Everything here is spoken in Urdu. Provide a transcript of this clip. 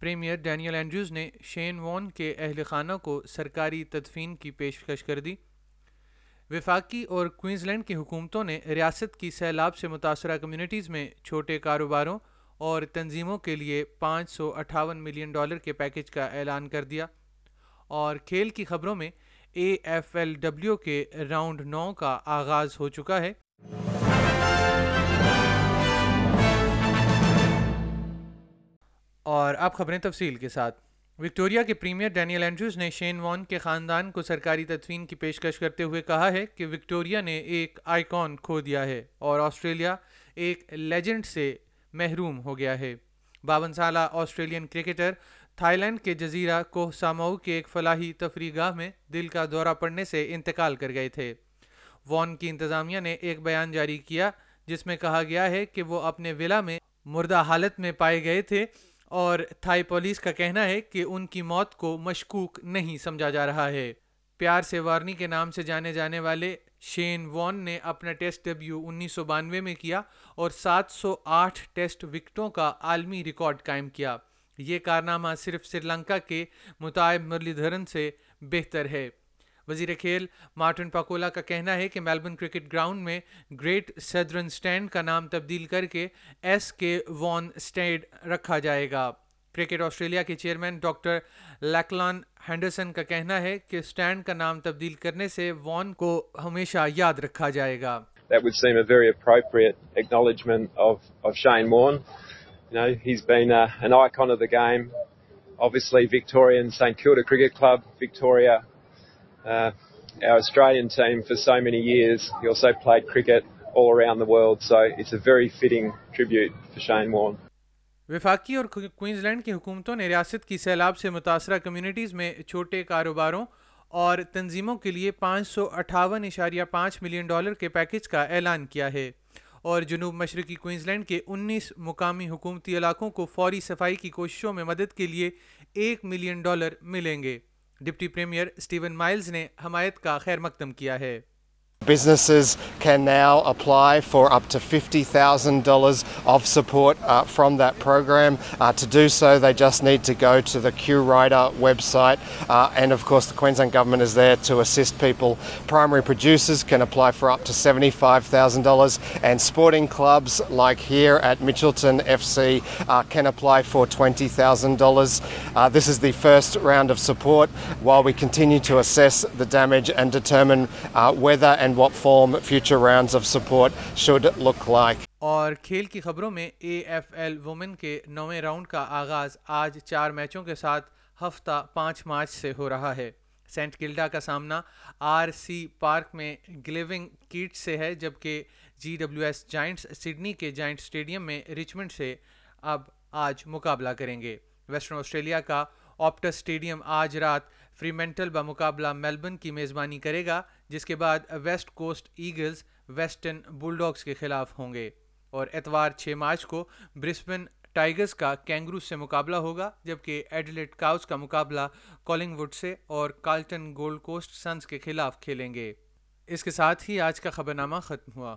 پریمیئر ڈینیل اینڈریوز نے شین وون کے اہل خانہ کو سرکاری تدفین کی پیشکش کر دی وفاقی اور کوئنز لینڈ کی حکومتوں نے ریاست کی سیلاب سے متاثرہ کمیونٹیز میں چھوٹے کاروباروں اور تنظیموں کے لیے پانچ سو اٹھاون ملین ڈالر کے پیکج کا اعلان کر دیا اور کھیل کی خبروں میں اے ایف ایل ڈبلیو کے راؤنڈ نو کا آغاز ہو چکا ہے اور اب خبریں تفصیل کے ساتھ وکٹوریا کے پریمیر نے شین وان کے خاندان کو سرکاری تدفین کی پیشکش کرتے ہوئے کہا ہے ہے کہ وکٹوریا نے ایک ایک کھو دیا اور آسٹریلیا لیجنڈ سے محروم ہو گیا ہے باون سالہ آسٹریلین کرکٹر تھائی لینڈ کے جزیرہ کوہ سامو کے ایک فلاحی تفریح گاہ میں دل کا دورہ پڑنے سے انتقال کر گئے تھے وان کی انتظامیہ نے ایک بیان جاری کیا جس میں کہا گیا ہے کہ وہ اپنے ولا میں مردہ حالت میں پائے گئے تھے اور تھائی پولیس کا کہنا ہے کہ ان کی موت کو مشکوک نہیں سمجھا جا رہا ہے پیار سے وارنی کے نام سے جانے جانے والے شین وان نے اپنا ٹیسٹ ڈیبیو انیس سو بانوے میں کیا اور سات سو آٹھ ٹیسٹ وکٹوں کا عالمی ریکارڈ قائم کیا یہ کارنامہ صرف سری لنکا کے متائب دھرن سے بہتر ہے وزیر کھیل مارٹن پاکولا کا کہنا ہے کہ میلبن کرکٹ گراؤنڈ میں گریٹ سیدرن سٹینڈ کا نام تبدیل کر کے ایس کے وان سٹینڈ رکھا جائے گا کرکٹ آسٹریلیا کے چیئرمین ڈاکٹر لیکلان ہینڈرسن کا کہنا ہے کہ سٹینڈ کا نام تبدیل کرنے سے وان کو ہمیشہ یاد رکھا جائے گا That would seem a very appropriate acknowledgement of, of Shane Warne. You know, he's been a, uh, an icon of the game. Obviously, Victorian St Kilda Cricket Club, Victoria, uh, our Australian team for so many years. He also played cricket all around the world. So it's a very fitting tribute for Shane Warne. وفاقی اور کوئنز لینڈ کی حکومتوں نے ریاست کی سیلاب سے متاثرہ کمیونٹیز میں چھوٹے کاروباروں اور تنظیموں کے لیے پانچ سو اٹھاون اشاریہ پانچ ملین ڈالر کے پیکج کا اعلان کیا ہے اور جنوب مشرقی کوئنز لینڈ کے انیس مقامی حکومتی علاقوں کو فوری صفائی کی کوششوں میں مدد کے لیے ایک ملین ڈالر ملیں گے ڈپٹی پریمیئر سٹیون مائلز نے حمایت کا خیر مقدم کیا ہے Businesses can now apply for up to $50,000 of support uh, from that program. Uh, to do so, they just need to go to the QRIDA website, uh, and of course the Queensland Government is there to assist people. Primary producers can apply for up to $75,000, and sporting clubs like here at Mitchelton FC can apply for $20,000. This is the first round of support while we continue to assess the damage and determine whether and what form future rounds of support should look like. اور کھیل کی خبروں میں اے ایف ایل وومن کے نویں راؤنڈ کا آغاز آج چار میچوں کے ساتھ ہفتہ پانچ مارچ سے ہو رہا ہے سینٹ گلڈا کا سامنا آر سی پارک میں گلیونگ کیٹ سے ہے جبکہ G W S Giants Sydney کے جائنٹ سٹیڈیم میں ریچمنٹ سے اب آج مقابلہ کریں گے ویسٹرن آسٹریلیا کا آپٹس سٹیڈیم آج رات فریمنٹل بمقابلہ میلبن کی میزبانی کرے گا جس کے بعد West Coast Eagles Western Bulldogs کے خلاف ہوں گے اور اتوار چھ مارچ کو برسبن ٹائگرز کا کینگروز سے مقابلہ ہوگا جبکہ ایڈلیٹ کاؤز کا مقابلہ کالنگ وڈ سے اور کالٹن گولڈ کوسٹ سنز کے خلاف کھیلیں گے اس کے ساتھ ہی آج کا خبرنامہ ختم ہوا